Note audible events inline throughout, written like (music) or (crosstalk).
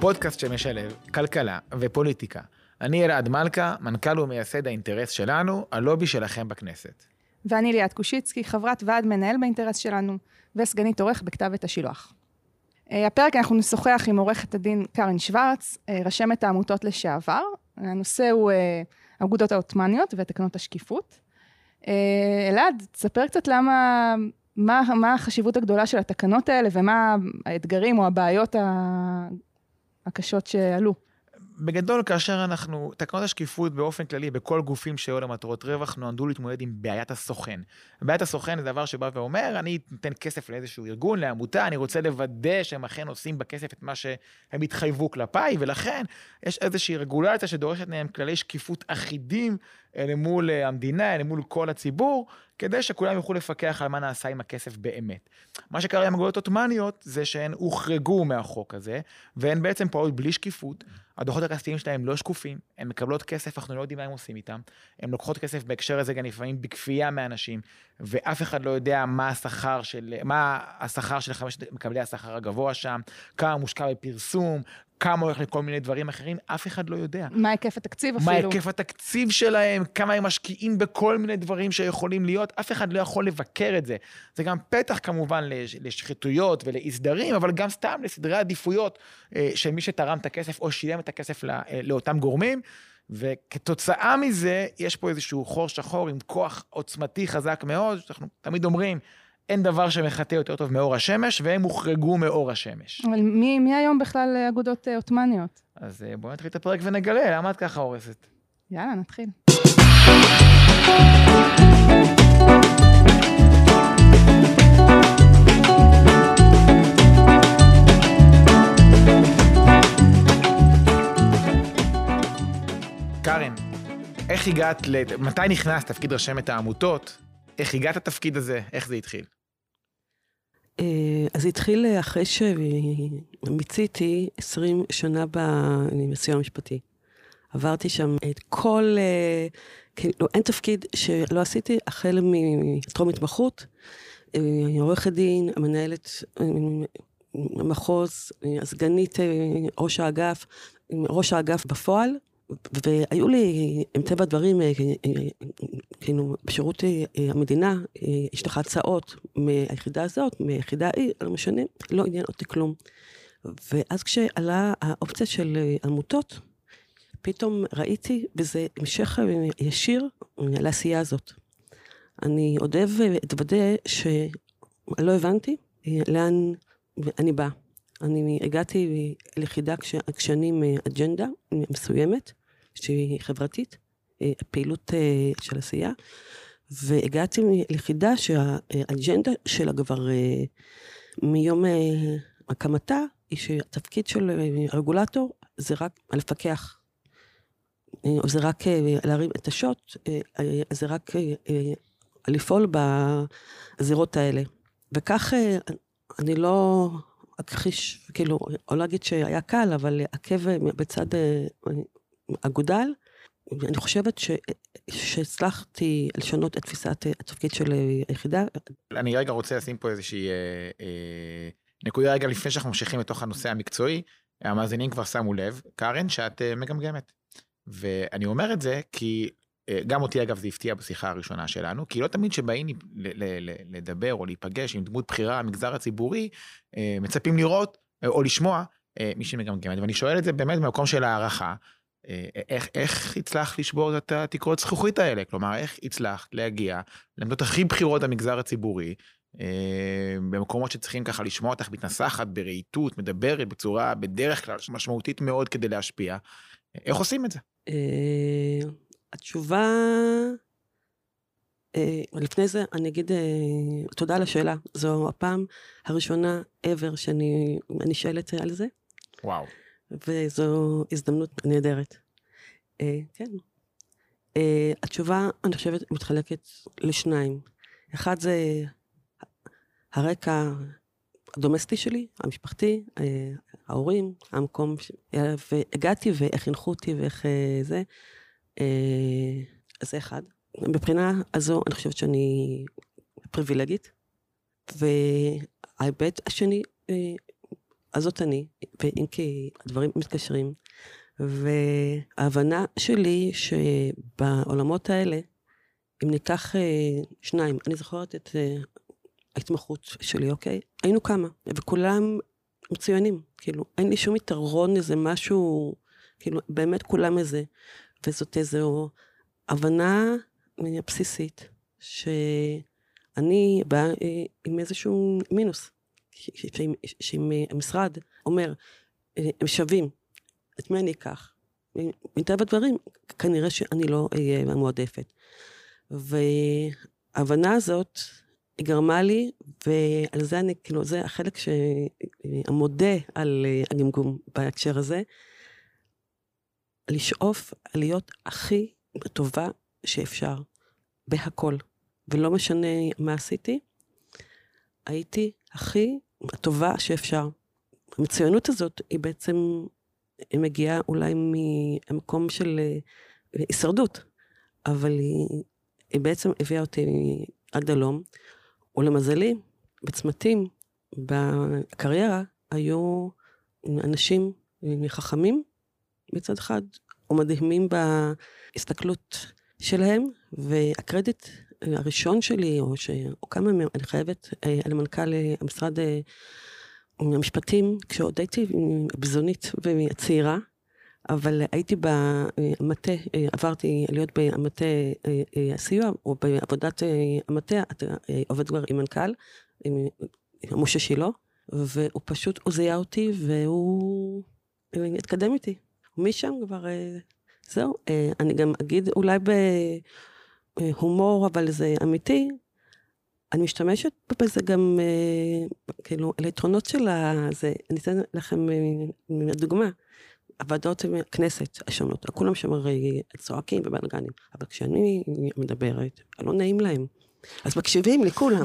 פודקאסט שמשלב כלכלה ופוליטיקה. אני אלעד מלכה, מנכ"ל ומייסד האינטרס שלנו, הלובי שלכם בכנסת. ואני ליאת קושיצקי, חברת ועד מנהל באינטרס שלנו, וסגנית עורך בכתב את השילוח. אה, הפרק אנחנו נשוחח עם עורכת הדין קארין שוורץ, אה, רשמת העמותות לשעבר. הנושא הוא אה, האגודות העות'מאניות ותקנות השקיפות. אלעד, תספר קצת למה, מה, מה החשיבות הגדולה של התקנות האלה ומה האתגרים או הבעיות הקשות שעלו. בגדול, כאשר אנחנו, תקנות השקיפות באופן כללי, בכל גופים שהיו למטרות רווח, נועדו להתמודד עם בעיית הסוכן. בעיית הסוכן זה דבר שבא ואומר, אני נותן כסף לאיזשהו ארגון, לעמותה, אני רוצה לוודא שהם אכן עושים בכסף את מה שהם התחייבו כלפיי, ולכן יש איזושהי רגולציה שדורשת מהם כללי שקיפות אחידים אל מול אה, המדינה, אל מול כל הציבור, כדי שכולם יוכלו לפקח על מה נעשה עם הכסף באמת. מה שקרה עם אגודות עות'מאניות זה שהן הוחרגו מהחוק הזה, והן בעצם פועלות בלי שקיפות. הדוחות הכספיים שלהם לא שקופים, הן מקבלות כסף, אנחנו לא יודעים מה הם עושים איתם. הן לוקחות כסף בהקשר הזה גם לפעמים בכפייה מאנשים, ואף אחד לא יודע מה השכר של, מה השכר של חמשת מקבלי השכר הגבוה שם, כמה מושקע בפרסום, כמה הולך לכל מיני דברים אחרים, אף אחד לא יודע. מה היקף התקציב אפילו. מה היקף התקציב שלהם, כמה הם משקיעים בכל מיני דברים שיכולים להיות, אף אחד לא יכול לבקר את זה. זה גם פתח כמובן לשחיתויות ולאי סדרים, אבל גם סתם לסדרי עדיפויות אה, של מי שתרם את הכסף או שילם את הכסף לא, לאותם גורמים. וכתוצאה מזה, יש פה איזשהו חור שחור עם כוח עוצמתי חזק מאוד, שאנחנו תמיד אומרים, אין דבר שמחטא יותר טוב מאור השמש, והם הוחרגו מאור השמש. אבל מי, מי היום בכלל אגודות אה, עות'מאניות? אז אה, בואו נתחיל את הפרק ונגלה, למה את ככה הורסת? יאללה, נתחיל. קארן, איך הגעת, מתי נכנסת תפקיד רשמת העמותות? איך הגעת לתפקיד הזה? איך זה התחיל? אה, אז התחיל אחרי שמיציתי 20 שנה בסיוע המשפטי. עברתי שם את כל, אה, כאילו, אין תפקיד שלא עשיתי, החל מטרום התמחות, אה, עורכת דין, המנהלת המחוז, הסגנית ראש האגף, ראש האגף בפועל, והיו לי, עם טבע הדברים, אה, אה, כאילו, בשירות אה, המדינה, יש לך הצעות מהיחידה הזאת, מהיחידה ההיא, לא משנה, לא עניין אותי כלום. ואז כשעלה האופציה של עמותות, פתאום ראיתי בזה המשך ישיר לעשייה הזאת. אני אודה ואתוודה שלא הבנתי לאן אני באה. אני הגעתי ליחידה כשאני עם אג'נדה מסוימת, שהיא חברתית, אה, פעילות אה, של עשייה, והגעתי ליחידה שהאג'נדה שלה כבר אה, מיום הקמתה, היא שהתפקיד של רגולטור זה רק לפקח. או זה רק להרים את השוט, זה רק לפעול בזירות האלה. וכך אני לא אכחיש, כאילו, או לא אגיד שהיה קל, אבל עקב בצד אגודל, אני חושבת. שהצלחתי לשנות את תפיסת התפקיד של היחידה. אני רגע רוצה לשים פה איזושהי אה, אה, נקודה רגע לפני שאנחנו ממשיכים לתוך הנושא המקצועי. המאזינים כבר שמו לב, קארן, שאת אה, מגמגמת. ואני אומר את זה כי אה, גם אותי אגב זה הפתיע בשיחה הראשונה שלנו, כי לא תמיד שבאים לדבר או להיפגש עם דמות בכירה במגזר הציבורי, אה, מצפים לראות אה, או לשמוע מי שמגמגמת. ואני שואל את זה באמת במקום של הערכה. אה, איך, איך הצלחת לשבור את התקרות זכוכית האלה? כלומר, איך הצלחת להגיע לעמדות הכי בכירות במגזר הציבורי, אה, במקומות שצריכים ככה לשמוע אותך מתנסחת ברהיטות, מדברת בצורה בדרך כלל משמעותית מאוד כדי להשפיע. איך עושים את זה? אה, התשובה... לפני זה אני אגיד תודה על השאלה. זו הפעם הראשונה ever שאני נשאלת על זה. וואו. וזו הזדמנות נהדרת. אה, כן. אה, התשובה, אני חושבת, מתחלקת לשניים. אחד זה הרקע הדומסטי שלי, המשפחתי, אה, ההורים, המקום, ש... והגעתי ואיך חינכו אותי ואיך זה. אז זה אחד. מבחינה הזו, אני חושבת שאני פריבילגית. וההיבט השני אז זאת אני, ואם כי הדברים מתקשרים. וההבנה שלי שבעולמות האלה, אם ניקח אה, שניים, אני זוכרת את אה, ההתמחות שלי, אוקיי? היינו כמה, וכולם מצוינים, כאילו, אין לי שום יתרון, איזה משהו, כאילו, באמת כולם איזה, וזאת איזו הבנה בסיסית, שאני באה אה, עם איזשהו מינוס, שאם המשרד אומר, הם שווים, את מי אני אקח? מטבע הדברים, כנראה שאני לא אהיה המועדפת. וההבנה הזאת, גרמה לי, ועל זה אני, כאילו, זה החלק שהמודה על הגמגום בהקשר הזה, לשאוף להיות הכי טובה שאפשר, בהכל. ולא משנה מה עשיתי, הייתי הכי הטובה שאפשר. המצוינות הזאת היא בעצם היא מגיעה אולי מהמקום של אה, הישרדות, אבל היא, היא בעצם הביאה אותי עד הלום. ולמזלי, בצמתים, בקריירה, היו אנשים חכמים מצד אחד, או מדהימים בהסתכלות שלהם, והקרדיט הראשון שלי, או, ש... או כמה אני חייבת, אה, למנכ"ל אה, המשרד המשפטים, כשעוד הייתי בזונית וצעירה, אבל הייתי במטה, עברתי להיות במטה הסיוע, או בעבודת המטה, אתה עובד כבר עם מנכ"ל, עם משה שילה, והוא פשוט, הוא זיהה אותי והוא התקדם איתי. משם כבר, זהו, אני גם אגיד אולי בהומור, אבל זה אמיתי, אני משתמשת בזה גם, אה, כאילו, על היתרונות של הזה, אני אתן לכם אה, דוגמה. הוועדות הכנסת השונות, כולם שם הרי צועקים ובלגנים, אבל כשאני מדברת, לא נעים להם. אז מקשיבים לי כולם.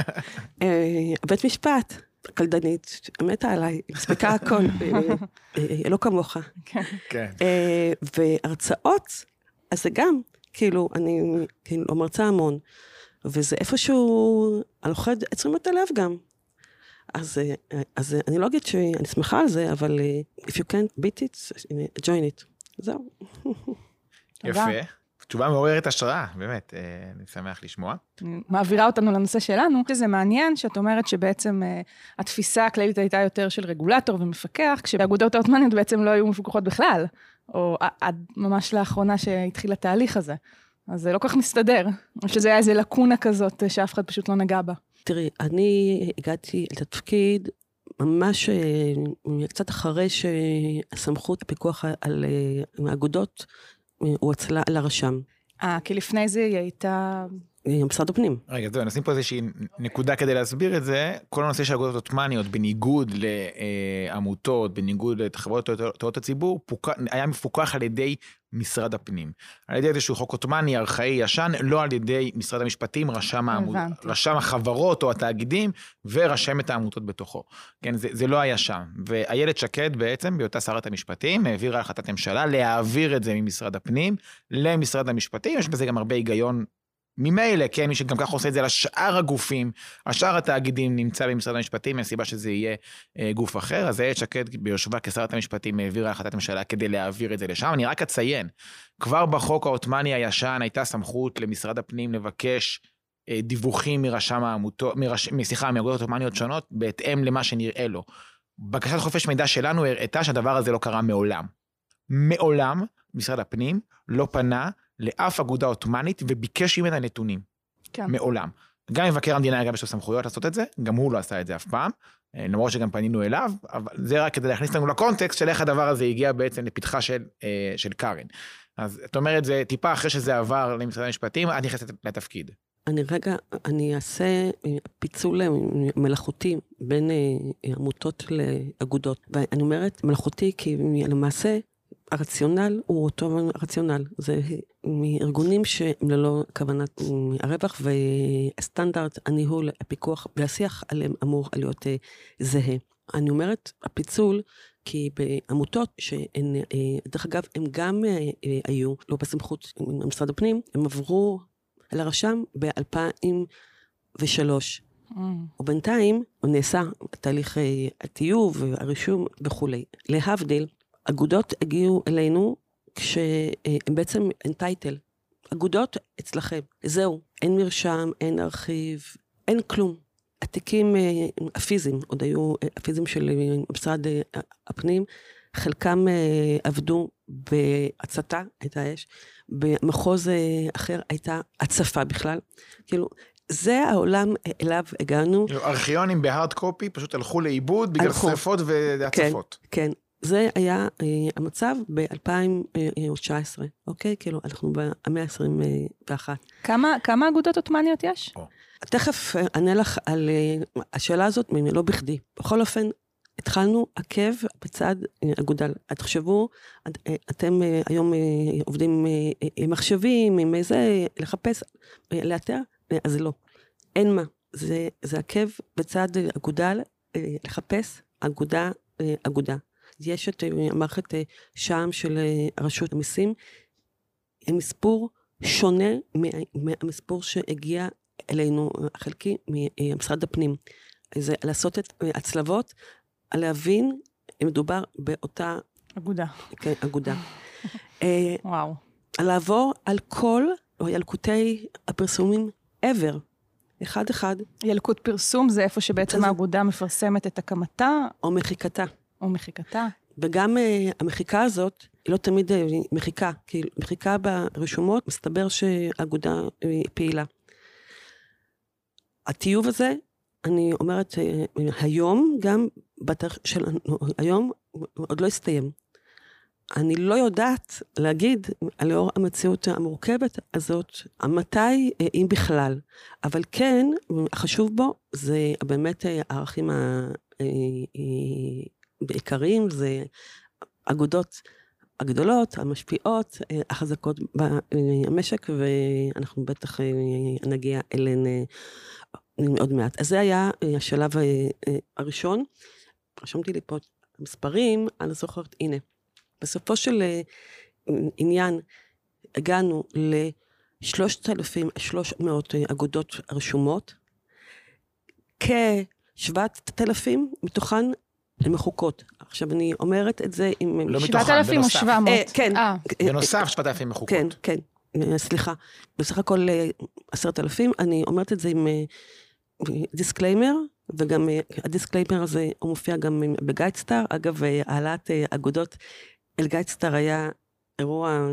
(laughs) אה, בית משפט, קלדנית, מתה עליי, הספקה הכל, לא כמוך. כן. כן. והרצאות, אז זה גם, כאילו, אני כאילו מרצה המון. וזה איפשהו, אני לוכד את הלב גם. אז, אז אני לא אגיד שאני שמחה על זה, אבל if you can't beat it, join it. זהו. יפה. תשובה מעוררת השראה, באמת, אה, אני שמח לשמוע. מעבירה אותנו לנושא שלנו, שזה מעניין שאת אומרת שבעצם uh, התפיסה הכללית הייתה יותר של רגולטור ומפקח, כשהאגודות העות'מאניות בעצם לא היו מפוקחות בכלל, או עד ממש לאחרונה שהתחיל התהליך הזה. אז זה לא כל כך מסתדר, או שזה היה איזה לקונה כזאת שאף אחד פשוט לא נגע בה. תראי, אני הגעתי לתפקיד ממש אה, קצת אחרי שהסמכות הפיקוח על האגודות אה, הואצלה לרשם. אה, כי לפני זה היא הייתה... משרד הפנים. רגע, זהו, נשים פה איזושהי נקודה כדי להסביר את זה. כל הנושא של אגודות עות'מאניות, בניגוד לעמותות, בניגוד לחברות תועלות הציבור, היה מפוקח על ידי משרד הפנים. על ידי איזשהו חוק עות'מאני ארכאי ישן, לא על ידי משרד המשפטים, רשם, העמוד, רשם החברות או התאגידים, ורשם את העמותות בתוכו. כן, זה, זה לא היה שם. ואיילת שקד בעצם, בהיותה שרת המשפטים, העבירה החלטת ממשלה להעביר את זה ממשרד הפנים למשרד המשפטים. יש בזה גם הרבה היגיון ממילא, כן, מי שגם ככה עושה את זה לשאר הגופים, השאר התאגידים נמצא במשרד המשפטים, אין סיבה שזה יהיה אה, גוף אחר, אז איילת שקד ביושבה כשרת המשפטים העבירה החלטת ממשלה כדי להעביר את זה לשם. אני רק אציין, כבר בחוק העות'מאני הישן הייתה סמכות למשרד הפנים לבקש אה, דיווחים מרשם העמותות, מרש, סליחה, מאגודות עות'מאניות שונות, בהתאם למה שנראה לו. בקשת חופש מידע שלנו הראתה שהדבר הזה לא קרה מעולם. מעולם משרד הפנים לא פנה לאף אגודה עות'מאנית וביקש ממנה נתונים. כן. מעולם. גם מבקר המדינה גם יש לו סמכויות לעשות את זה, גם הוא לא עשה את זה אף פעם, אה, למרות שגם פנינו אליו, אבל זה רק כדי להכניס לנו לקונטקסט של איך הדבר הזה הגיע בעצם לפתחה של, אה, של קארן. אז את אומרת, זה טיפה אחרי שזה עבר למשרד המשפטים, את נכנסת לתפקיד. אני רגע, אני אעשה אה, פיצול מלאכותי בין עמותות לאגודות. ואני אומרת מלאכותי כי למעשה הרציונל הוא אותו רציונל. זה מארגונים שהם ללא כוונת הרווח, וסטנדרט הניהול, הפיקוח והשיח עליהם אמור להיות אה, זהה. אני אומרת, הפיצול, כי בעמותות שהן, אה, דרך אגב, הם גם אה, היו לא בסמכות משרד הפנים, הם עברו לרשם ב-2003. Mm. ובינתיים נעשה תהליך הטיוב, הרישום וכולי. להבדיל, אגודות הגיעו אלינו כשהם בעצם אין טייטל. אגודות אצלכם, זהו, אין מרשם, אין ארכיב, אין כלום. התיקים אה, הפיזיים, עוד היו אה, הפיזיים של אה, משרד אה, הפנים, חלקם אה, עבדו בהצתה, הייתה אש, במחוז אה, אחר הייתה הצפה בכלל. כאילו, זה העולם אליו הגענו. ארכיונים בהארד קופי פשוט הלכו לאיבוד בגלל. שרפות והצפות. כן, זה היה אה, המצב ב-2019, אוקיי? כאילו, אנחנו במאה ה-21. כמה, כמה אגודות עות'מאניות יש? תכף אה, אענה לך על אה, השאלה הזאת, לא בכדי. בכל אופן, התחלנו עקב בצד אה, אגודל. תחשבו, את- אה, אתם אה, היום אה, עובדים אה, עם מחשבים, עם איזה, לחפש, אה, לאתר, אה, אז לא. אין מה. זה, זה עקב בצד אה, אגודל, אה, לחפש אגודה, אה, אגודה. יש את אה, מערכת אה, שע"ם של אה, רשות המיסים, עם מספור שונה מה- מהמספור שהגיע אלינו, חלקי, ממשרד הפנים. זה לעשות את הצלבות, להבין אם מדובר באותה אגודה. כן, אגודה. (laughs) וואו. לעבור על כל ילקוטי הפרסומים ever, אחד-אחד, ילקוט פרסום זה איפה שבעצם האגודה מפרסמת את הקמתה או מחיקתה. או מחיקתה. וגם אה, המחיקה הזאת היא לא תמיד אה, מחיקה, כי מחיקה ברשומות, מסתבר שהאגודה אה, פעילה. הטיוב הזה, אני אומרת, אה, היום, גם בתאריך שלנו, היום, עוד לא הסתיים. אני לא יודעת להגיד, לאור המציאות המורכבת הזאת, מתי, אם בכלל. אבל כן, החשוב בו זה באמת הערכים ה- העיקריים, זה אגודות הגדולות, המשפיעות, אה, החזקות במשק, ואנחנו בטח אה, נגיע אליהן אה, עוד מעט. אז זה היה השלב הראשון. רשמתי לי פה מספרים, אני זוכרת, הנה. בסופו של עניין הגענו ל-3,300 אגודות רשומות, כ-7,000 מתוכן הן מחוקות. עכשיו, אני אומרת את זה עם... לא מתוכן, 7,000 או בנוסף. 700? אה, כן. אה, בנוסף 7,000 מחוקות. כן, כן, אה, סליחה. בסך הכל אה, עשרת אלפים, אני אומרת את זה עם אה, disclaimer, וגם אה, ה disclaimer הזה, הוא מופיע גם אה, בגיידסטאר. אגב, אה, העלאת אה, אגודות אל גיידסטאר היה אירוע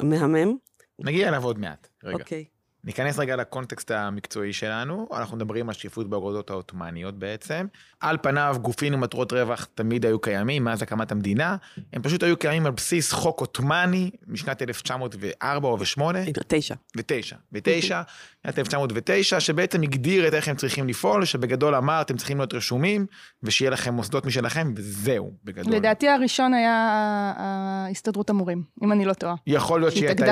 מהמם. נגיע אליו עוד מעט. רגע. אוקיי. ניכנס רגע לקונטקסט המקצועי שלנו, אנחנו מדברים על שקיפות באגודות העות'מאניות בעצם. על פניו גופים למטרות רווח תמיד היו קיימים מאז הקמת המדינה, הם פשוט היו קיימים על בסיס חוק עות'מאני משנת 1904 או 8 תשע. ותשע, ותשע, שנת 1909, שבעצם הגדיר את איך הם צריכים לפעול, שבגדול אמר אתם צריכים להיות רשומים, ושיהיה לכם מוסדות משלכם, וזהו, בגדול. לדעתי הראשון היה ההסתדרות המורים, אם אני לא טועה. יכול להיות שהיא הייתה,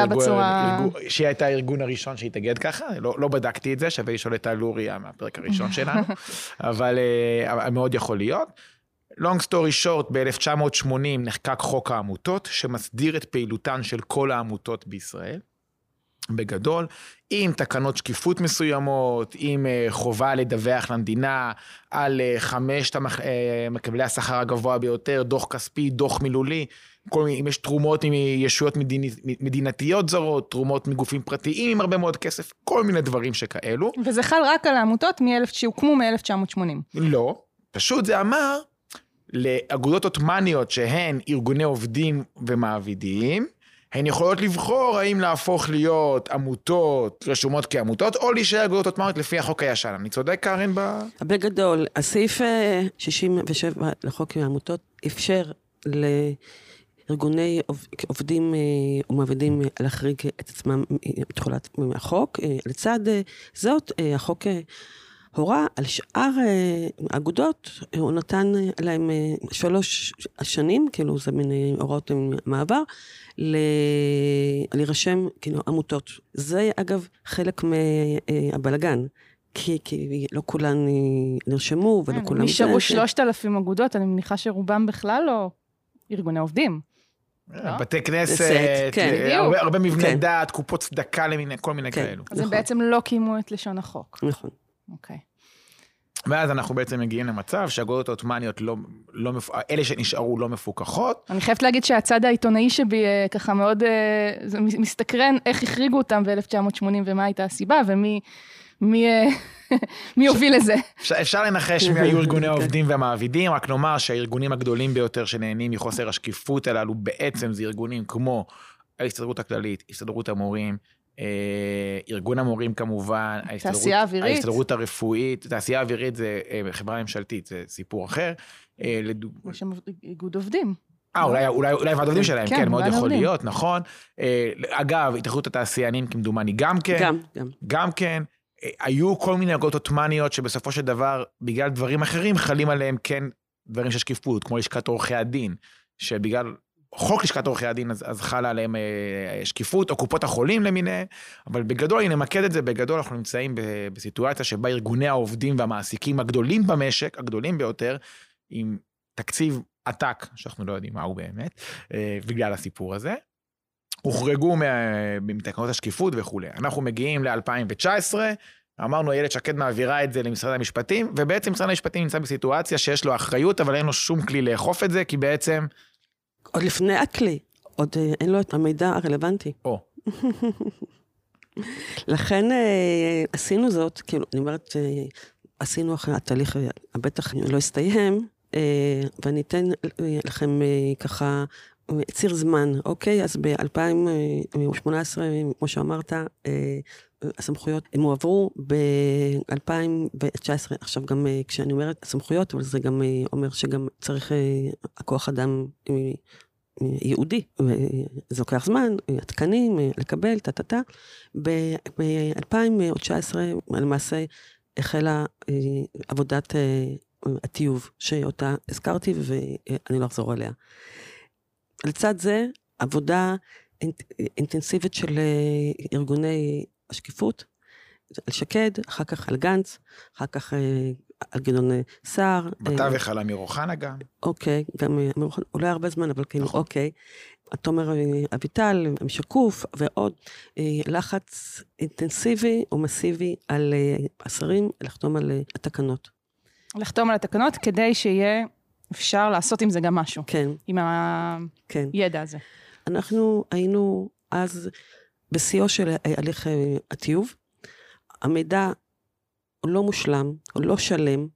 שהתאגדה הארגון הראשון שהתאגד ככה, לא, לא בדקתי את זה, שווה לשאול את הלוריה מהפרק הראשון שלנו, (laughs) אבל, אבל מאוד יכול להיות. long story short, ב-1980 נחקק חוק העמותות, שמסדיר את פעילותן של כל העמותות בישראל. בגדול, עם תקנות שקיפות מסוימות, עם אה, חובה לדווח למדינה על אה, חמשת המח- אה, מקבלי השכר הגבוה ביותר, דוח כספי, דוח מילולי, כל מיני, אם יש תרומות מישויות מדינ... מדינתיות זרות, תרומות מגופים פרטיים עם הרבה מאוד כסף, כל מיני דברים שכאלו. וזה חל רק על העמותות מאלף- שהוקמו מ-1980. לא, פשוט זה אמר לאגודות עות'מאניות שהן ארגוני עובדים ומעבידים, הן יכולות לבחור האם להפוך להיות עמותות רשומות כעמותות, או להישאר אגודות עות'מאניות לפי החוק הישן. אני צודק, קארין? ב... בגדול, הסעיף אה, 67 לחוק העמותות אפשר לארגוני עוב- עובדים אה, ומעבידים אה, להחריג את עצמם אה, מתחולת החוק. אה, לצד אה, זאת, אה, החוק אה, הורה על שאר אה, האגודות, אה, הוא נתן אה, להם אה, שלוש שנים, כאילו זה מין אה, הוראות אה, מעבר, ל- להירשם כאילו עמותות. זה אגב חלק מהבלגן. כי, כי לא כולן אה, נרשמו ולא כולן... נשארו זה- 3,000 אגודות, אני מניחה שרובם בכלל לא ארגוני עובדים. לא? בתי כנסת, כן. אה, בדיוק. הרבה, הרבה מבני כן. דת, קופות צדקה למיני, כל מיני כן. כאלו. אז הם נכון. בעצם לא קיימו את לשון החוק. נכון. אוקיי. ואז אנחנו בעצם מגיעים למצב שהאגודות העות'מאניות, לא, לא, מפ- אלה שנשארו לא מפוקחות, אני חייבת להגיד שהצד העיתונאי שבי אה, ככה מאוד אה, מסתקרן איך החריגו אותם ב-1980 ומה הייתה הסיבה ומי מי, אה, (laughs) מי הוביל לזה. אפשר, אפשר לנחש מי היו ארגוני העובדים והמעבידים, רק נאמר שהארגונים הגדולים ביותר שנהנים מחוסר השקיפות הללו בעצם זה ארגונים כמו ההסתדרות הכללית, הסתדרות המורים, אה, ארגון המורים כמובן, ההסתדרות, תעשייה אווירית. ההסתדרות הרפואית, תעשייה אווירית זה אה, חברה ממשלתית, זה סיפור אחר. אה, לדוג... יש שם איגוד עובדים. אה, אולי, אולי, אולי ועד עובדים שלהם, כן, כן, מאוד יכול עובדים. להיות, נכון. אה, אגב, התאחדות התעשיינים כמדומני גם כן. גם, גם. גם כן, היו כל מיני אגודות עות'מאניות שבסופו של דבר, בגלל דברים אחרים, חלים עליהם כן דברים של שקיפות, כמו לשכת עורכי הדין, שבגלל חוק לשכת עורכי הדין, אז, אז חלה עליהם אה, שקיפות, או קופות החולים למיניהם, אבל בגדול, אם נמקד את זה, בגדול אנחנו נמצאים בסיטואציה שבה ארגוני העובדים והמעסיקים הגדולים במשק, הגדולים ביותר, עם תקציב עתק, שאנחנו לא יודעים מהו באמת, אה, בגלל הסיפור הזה. הוחרגו מתקנות השקיפות וכולי. אנחנו מגיעים ל-2019, אמרנו, איילת שקד מעבירה את זה למשרד המשפטים, ובעצם משרד המשפטים נמצא בסיטואציה שיש לו אחריות, אבל אין לו שום כלי לאכוף את זה, כי בעצם, עוד לפני הכלי, עוד אה, אין לו את המידע הרלוונטי. או, (laughs) לכן אה, עשינו זאת, כאילו, אני אומרת, אה, עשינו אחרי התהליך, אה, בטח לא הסתיים, ואני אתן לכם ככה ציר זמן, אוקיי? אז ב-2018, כמו שאמרת, אה, הסמכויות, הם הועברו ב-2019, עכשיו גם אה, כשאני אומרת סמכויות, אבל זה גם אה, אומר שגם צריך הכוח אדם ייעודי, זה לוקח זמן, התקנים, לקבל, טה-טה-טה. ב-2019 למעשה החלה עבודת הטיוב, שאותה הזכרתי ואני לא אחזור עליה. לצד זה, עבודה אינט- אינטנסיבית של אה, ארגוני השקיפות, על שקד, אחר כך על גנץ, אחר כך אה, על גדעון אה, סער. אה, בתווך על אמיר אוחנה גם. אוקיי, גם אמיר אוחנה, אולי הרבה זמן, אבל כאילו, נכון. אוקיי. תומר אביטל, שקוף, ועוד לחץ אינטנסיבי או מסיבי על השרים לחתום על התקנות. לחתום על התקנות כדי שיהיה אפשר לעשות עם זה גם משהו, כן, עם כן. הידע הזה. אנחנו היינו אז בשיאו של הליך אה, הטיוב. המידע לא מושלם, לא שלם,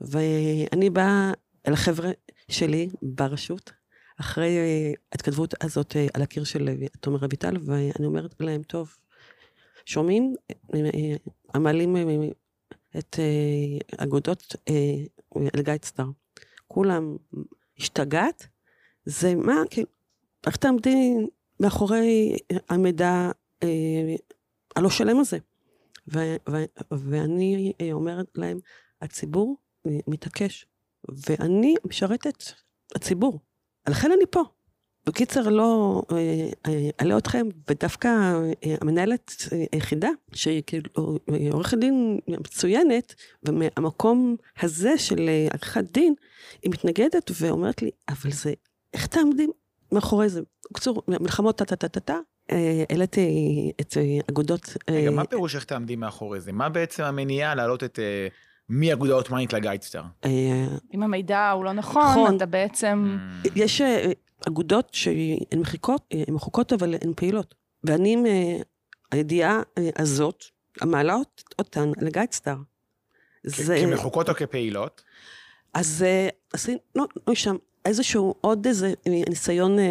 ואני באה אל החבר'ה שלי ברשות, אחרי אה, ההתכתבות הזאת אה, על הקיר של תומר אביטל, ואני אומרת להם, טוב, שומעים? המעלים את אגודות על גיידסטאר. כולם השתגעת? זה מה, כאילו, איך תעמדי מאחורי המידע אה, הלא שלם הזה? ו- ו- ואני אה, אומרת להם, הציבור אה, מתעקש, ואני משרתת הציבור, לכן אני פה. בקיצר, לא אה, אה, אלאה אתכם, ודווקא אה, המנהלת היחידה, שהיא כאילו עורכת דין מצוינת, ומהמקום הזה של עריכת דין, היא מתנגדת ואומרת לי, אבל זה, איך תעמדי מאחורי זה? בקיצור, מלחמות טה-טה-טה-טה, העליתי את אגודות... רגע, מה פירוש איך תעמדי מאחורי זה? מה בעצם המניעה להעלות את אה, מאגודה עות'מאנית לגיידסטאר? אה, אם המידע הוא לא נכון, נכון. אתה בעצם... Mm. יש אה, אגודות שהן מחיקות, אה, הן מחוקות אבל הן פעילות. ואני עם אה, הידיעה אה, הזאת, המעלה אות- אותן לגיידסטאר. זה, כמחוקות או כפעילות? אז אה, עשינו לא, שם איזשהו עוד איזה אה, ניסיון אה,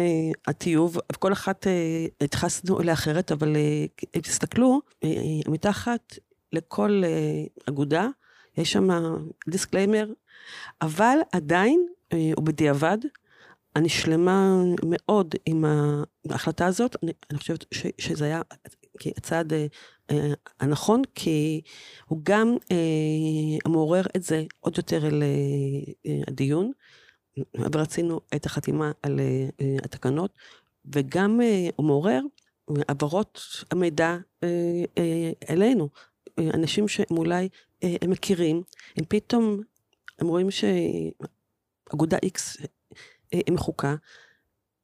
הטיוב, כל אחת אה, התייחסנו אליה אחרת, אבל אה, אם תסתכלו, אה, אה, מתחת לכל אה, אגודה, יש שם disclaimer, אבל עדיין, אה, ובדיעבד, אני שלמה מאוד עם ההחלטה הזאת, אני, אני חושבת ש, שזה היה הצעד אה, אה, הנכון, כי הוא גם אה, מעורר את זה עוד יותר אל אה, אה, הדיון, ורצינו את החתימה על אה, אה, התקנות, וגם אה, הוא מעורר העברות המידע אה, אה, אלינו. אנשים שהם אולי הם מכירים, הם פתאום, הם רואים שאגודה X אה, היא מחוקה,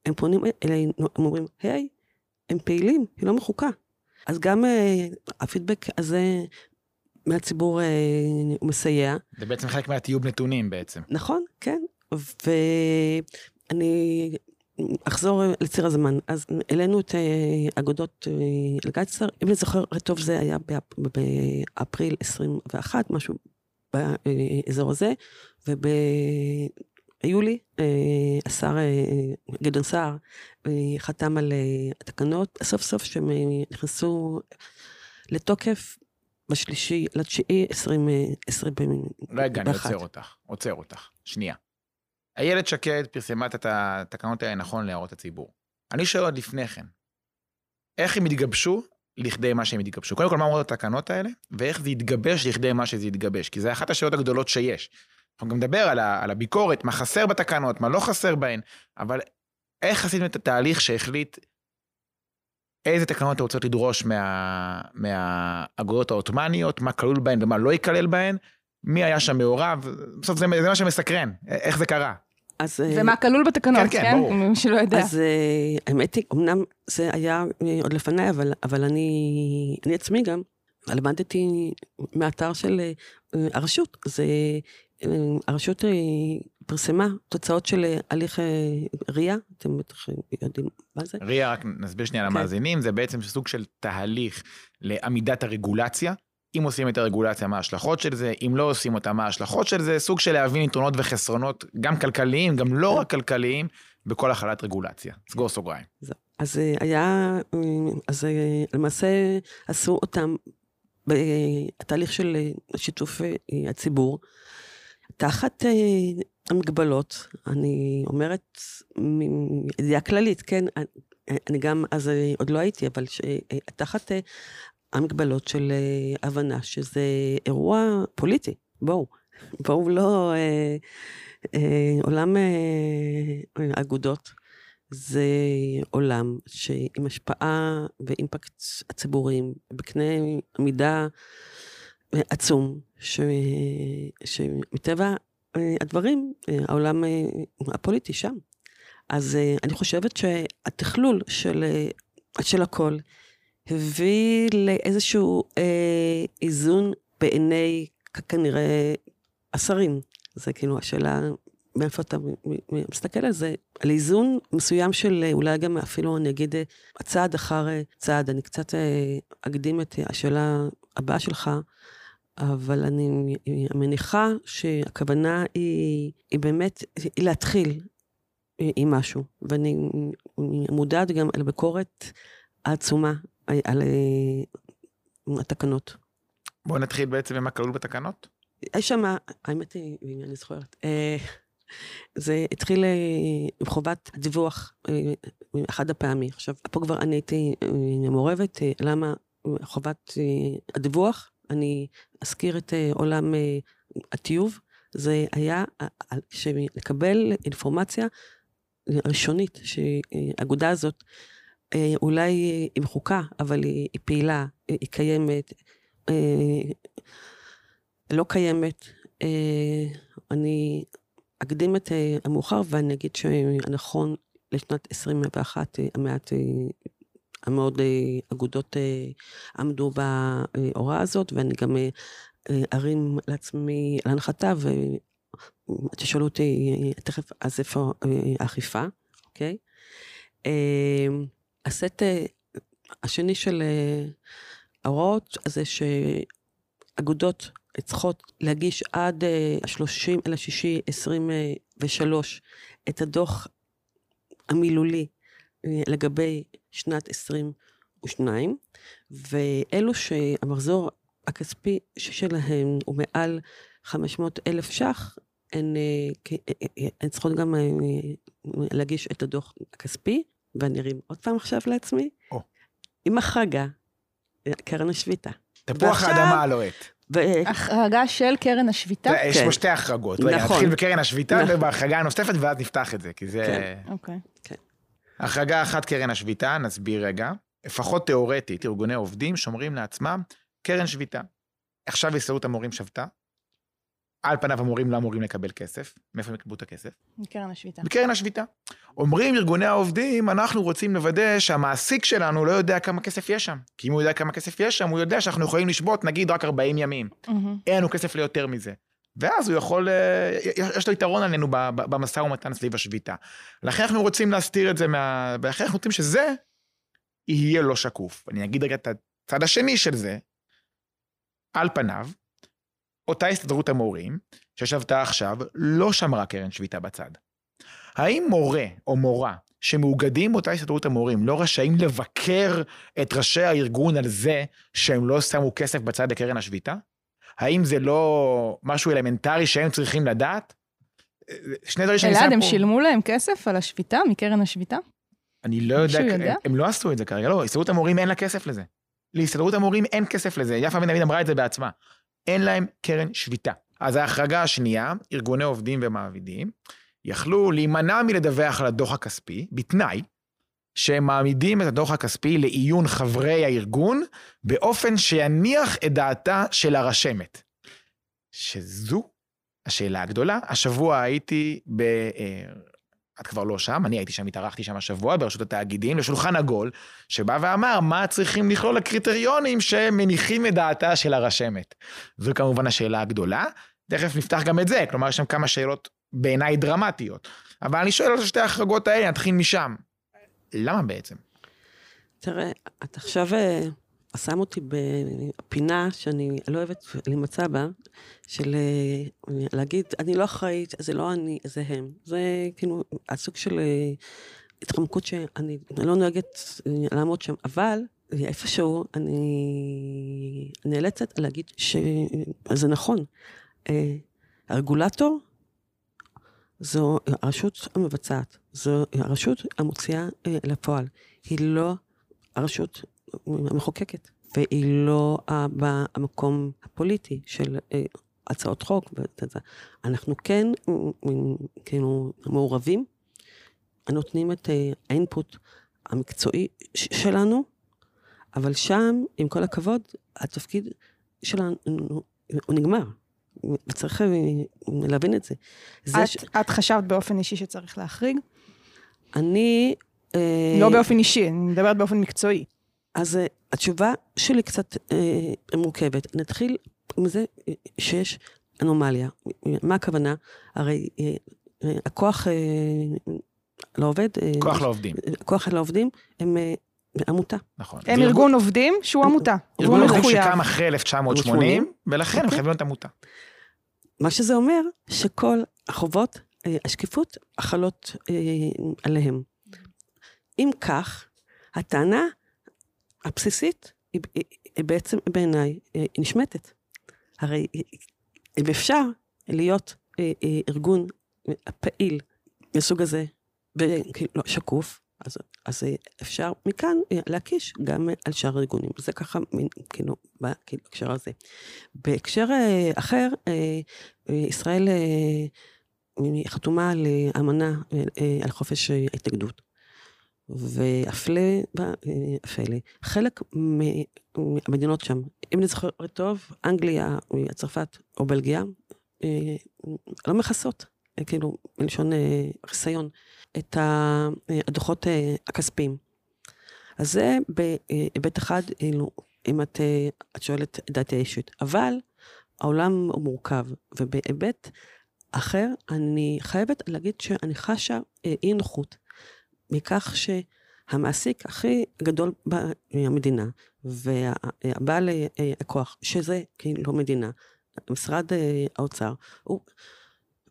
הם פונים אלינו, הם אומרים, היי, הם פעילים, היא לא מחוקה. אז גם אה, הפידבק הזה מהציבור אה, הוא מסייע. זה בעצם חלק מהתיוב נתונים בעצם. נכון, כן. ואני אחזור לציר הזמן. אז העלינו את אה, אגודות אה, לגייצר, אם אני זוכרת טוב, זה היה באפ- באפריל 21, משהו באזור הזה, וביולי אה, השר אה, גדעון סער אה, חתם על אה, התקנות, סוף סוף שהם אה, נכנסו לתוקף בשלישי לתשיעי 2021. רגע, אני עוצר אותך, עוצר אותך. שנייה. איילת שקד פרסמה את התקנות האלה נכון להערות הציבור. אני שואל עוד לפני כן, איך הם התגבשו לכדי מה שהם התגבשו? קודם כל, מה אומרות התקנות האלה, ואיך זה התגבש לכדי מה שזה התגבש? כי זה אחת השאלות הגדולות שיש. אנחנו גם נדבר על, על הביקורת, מה חסר בתקנות, מה לא חסר בהן, אבל איך עשיתם את התהליך שהחליט איזה תקנות אתם רוצות לדרוש מה, מהאגודות העות'מאניות, מה כלול בהן ומה לא ייכלל בהן, מי היה שם מעורב, בסוף זה, זה מה שמסקרן, איך זה קרה. אז, אה, ומה כלול בתקנות, כן, כן, כן? ברור. מי שלא יודע. אז אה, האמת היא, אמנם זה היה אה, עוד לפניי, אבל, אבל אני, אני עצמי גם למדתי מהאתר של אה, אה, הרשות. זה, אה, הרשות אה, פרסמה תוצאות של אה, הליך אה, RIA, אתם בטח אה, יודעים מה זה. ריה, רק נסביר שנייה כן. למאזינים, זה בעצם סוג של תהליך לעמידת הרגולציה. אם עושים את הרגולציה, מה ההשלכות של זה, אם לא עושים אותה, מה ההשלכות של זה, סוג של להבין יתרונות וחסרונות, גם כלכליים, גם לא רק כלכליים, בכל החלת רגולציה. סגור סוגריים. אז אה, היה, אה, אז אה, למעשה עשו אותם בתהליך של שיתוף הציבור, תחת המגבלות, אני אומרת מידיעה כללית, כן, אני- גם, אז עוד לא הייתי, אבל ש- תחת המגבלות של אה, הבנה שזה אירוע פוליטי, בואו, בואו לא, אה, אה, עולם אה, אגודות. זה עולם שעם השפעה ואימפקט הציבוריים בקנה מידה עצום, ש... שמטבע אה, הדברים, אה, העולם אה, הפוליטי שם. אז אה, אני חושבת שהתכלול של, אה, של הכל הביא לאיזשהו אה, איזון בעיני כנראה השרים. זה כאילו השאלה מאיפה אתה מסתכל על זה, על איזון מסוים של אה, אולי גם אפילו אני אגיד אה, צעד אחר אה, צעד. אני קצת אה, אקדים את השאלה הבאה שלך, אבל אני מניחה שהכוונה היא, היא באמת היא להתחיל עם משהו, ואני מודעת גם על הביקורת העצומה על אה, התקנות. בואו נתחיל בעצם עם מה כלול בתקנות. יש שם, האמת היא, אני זוכרת, אה, זה התחיל אה, עם חובת הדיווח אה, אחד הפעמי. עכשיו, פה כבר אני הייתי מעורבת, למה חובת הדיווח? אני אזכיר את עולם הטיוב. זה היה לקבל אינפורמציה ראשונית, שהאגודה הזאת אולי אה, היא מחוקה, אבל היא, היא פעילה, היא, קיימת, אה, לא קיימת. אה, אני אקדים את אה, המאוחר ואני אגיד שהנכון לשנת 21, אה, המעט, אה, המאוד אה, אגודות אה, עמדו בהוראה הזאת, ואני גם אה, אה, ארים לעצמי להנחתה, ותשאלו אותי אה, תכף, אז איפה אה, האכיפה, אוקיי? אה, הסט אה, השני של אה, ההוראות זה שאגודות צריכות להגיש עד ה-30 לשישי 23 את הדוח המילולי אה, לגבי שנת 22, ואלו שהמחזור הכספי שלהם הוא מעל 500 אלף ש"ח, הן, הן צריכות גם להגיש את הדוח הכספי, ואני ארים עוד פעם עכשיו לעצמי, או. עם החרגה, אה, קרן השביתה. תפוח ועכשיו- האדמה הלוהט. ו- החרגה של קרן השביתה? יש כן. פה שתי החרגות. רגע, נכון. נתחיל בקרן השביתה נכון. ובהחרגה הנוספת, ואז נפתח את זה, כי זה... כן. אוקיי. החרגה אחת קרן השביתה, נסביר רגע. לפחות תיאורטית, ארגוני עובדים שומרים לעצמם קרן שביתה. עכשיו הסתדרות המורים שבתה. על פניו המורים לא אמורים לקבל כסף. מאיפה הם יקבלו את הכסף? מקרן השביתה. בקרן השביתה. אומרים ארגוני העובדים, אנחנו רוצים לוודא שהמעסיק שלנו לא יודע כמה כסף יש שם. כי אם הוא יודע כמה כסף יש שם, הוא יודע שאנחנו יכולים לשבות נגיד רק 40 ימים. אין לנו כסף ליותר מזה. ואז הוא יכול, אה, יש לו יתרון עלינו במשא ומתן סביב השביתה. לכן אנחנו רוצים להסתיר את זה מה... ולכן אנחנו רוצים שזה יהיה לא שקוף. אני אגיד רגע את הצד השני של זה. על פניו, אותה הסתדרות המורים, שישבתה עכשיו, לא שמרה קרן שביתה בצד. האם מורה או מורה שמאוגדים באותה הסתדרות המורים לא רשאים לבקר את ראשי הארגון על זה שהם לא שמו כסף בצד לקרן השביתה? האם זה לא משהו אלמנטרי שהם צריכים לדעת? שני דברים שאני שם פה. אלעד, הם שילמו להם כסף על השביתה, מקרן השביתה? אני לא יודע, יודע? הם לא עשו את זה כרגע, לא, הסתדרות המורים אין לה כסף לזה. להסתדרות המורים אין כסף לזה, יפה בן דוד אמרה את זה בעצמה. אין להם קרן שביתה. אז ההחרגה השנייה, ארגוני עובדים ומעבידים, יכלו להימנע מלדווח על הדוח הכספי, בתנאי שהם מעמידים את הדוח הכספי לעיון חברי הארגון, באופן שיניח את דעתה של הרשמת. שזו השאלה הגדולה. השבוע הייתי ב... את כבר לא שם, אני הייתי שם, התארחתי שם השבוע ברשות התאגידים, לשולחן עגול, שבא ואמר מה צריכים לכלול הקריטריונים שמניחים את דעתה של הרשמת. זו כמובן השאלה הגדולה. תכף נפתח גם את זה, כלומר יש שם כמה שאלות בעיניי דרמטיות. אבל אני שואל על שתי ההחרגות האלה, נתחיל משם. למה בעצם? תראה, את עכשיו אה, שם אותי בפינה שאני לא אוהבת להימצא בה, של אה, להגיד, אני לא אחראית, זה לא אני, זה הם. זה כאילו הסוג של אה, התחמקות שאני לא נוהגת אה, לעמוד שם, אבל איפשהו אני נאלצת להגיד שזה נכון. הרגולטור זו הרשות המבצעת, זו הרשות המוציאה אה, לפועל. היא לא הרשות המחוקקת, והיא לא במקום הפוליטי של אה, הצעות חוק. אנחנו כן, אה, אה, כאילו, מעורבים, נותנים את אה, האינפוט המקצועי שלנו, אבל שם, עם כל הכבוד, התפקיד שלנו הוא נגמר. וצריך אה, להבין את זה. זה ש... את, את חשבת באופן אישי שצריך להחריג? אני... אה, לא באופן אישי, אני מדברת באופן מקצועי. אז אה, התשובה שלי קצת אה, מורכבת. נתחיל עם זה אה, שיש אנומליה. מה הכוונה? הרי אה, אה, הכוח אה, לעובד... אה, כוח לעובדים, הכוח לעובדים הם אה, עמותה. נכון. הם זה ארגון עובדים שהוא עמותה. ארגון עובדים מחויב. שקם אחרי 1980, ולכן הם אוקיי. חייבים להיות עמותה. מה שזה אומר, שכל החובות, אה, השקיפות, החלות אה, עליהם. אם כך, הטענה הבסיסית היא, היא, היא בעצם בעיניי אה, היא נשמטת. הרי אם אפשר להיות אה, אה, ארגון פעיל מסוג הזה, וכאילו לא, שקוף, אז, אז אפשר מכאן אה, להקיש גם על שאר הארגונים. זה ככה, מין, כאילו, ב- כאילו, בהקשר הזה. בהקשר אה, אחר, ישראל חתומה על אמנה על חופש ההתנגדות. והפלא ופלא, חלק מ- מהמדינות שם, אם אני זוכרת טוב, אנגליה, אה, צרפת או בלגיה, אה, לא מכסות, אה, כאילו, מלשון אה, חיסיון, את אה, הדוחות אה, הכספיים. אז זה בהיבט אחד, אילו, אם את, אה, את שואלת את דעתי האישית. אבל העולם הוא מורכב, ובהיבט אחר, אני חייבת להגיד שאני חשה אה, אי נוחות מכך שהמעסיק הכי גדול במדינה, והבעל אה, הכוח, שזה כאילו מדינה, משרד אה, האוצר, הוא,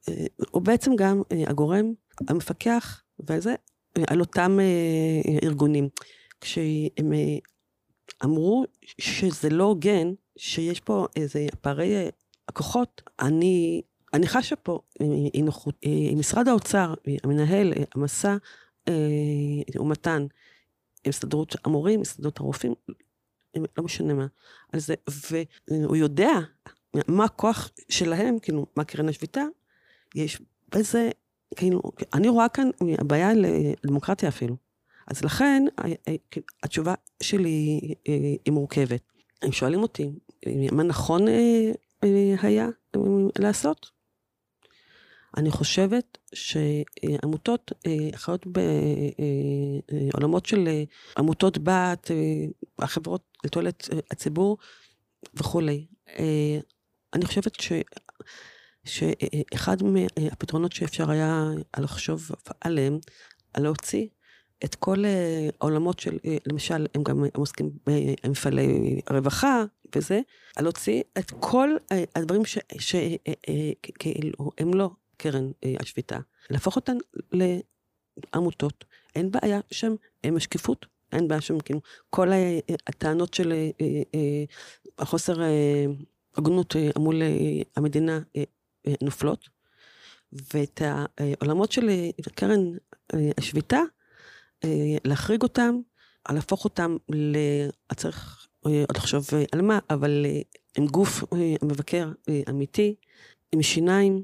אה, הוא בעצם גם הגורם המפקח, וזה, על אותם ארגונים. כשהם אמרו שזה לא הוגן, שיש פה איזה פערי הכוחות, אני, אני חשה פה אי נוחות. משרד האוצר, המנהל, המסע ומתן, הסתדרות המורים, הסתדרות הרופאים, אה, לא משנה מה, על זה, והוא יודע מה הכוח שלהם, כאילו, מה קרן השביתה, יש בזה, כאילו, אני רואה כאן בעיה לדמוקרטיה אפילו. אז לכן, אה, אה, התשובה שלי אה, היא מורכבת. הם שואלים אותי, מה נכון אה, אה, היה אה, לעשות? אני חושבת שעמותות אה, חיות בעולמות של אה, עמותות בת, אה, החברות לתועלת הציבור וכולי. אני חושבת ש... שאחד מהפתרונות שאפשר היה לחשוב עליהם, להוציא את כל העולמות של, למשל, הם גם הם עוסקים במפעלי רווחה וזה, להוציא את כל הדברים שכאילו הם לא קרן אה, השביתה, להפוך אותן לעמותות. אין בעיה שם השקיפות, אין בעיה שם, כאילו, כל הטענות של אה, אה, החוסר הגונות מול המדינה נופלות, ואת העולמות של קרן השביתה, להחריג אותם, להפוך אותם ל... צריך עוד לחשוב על מה, אבל עם גוף מבקר אמיתי, עם שיניים,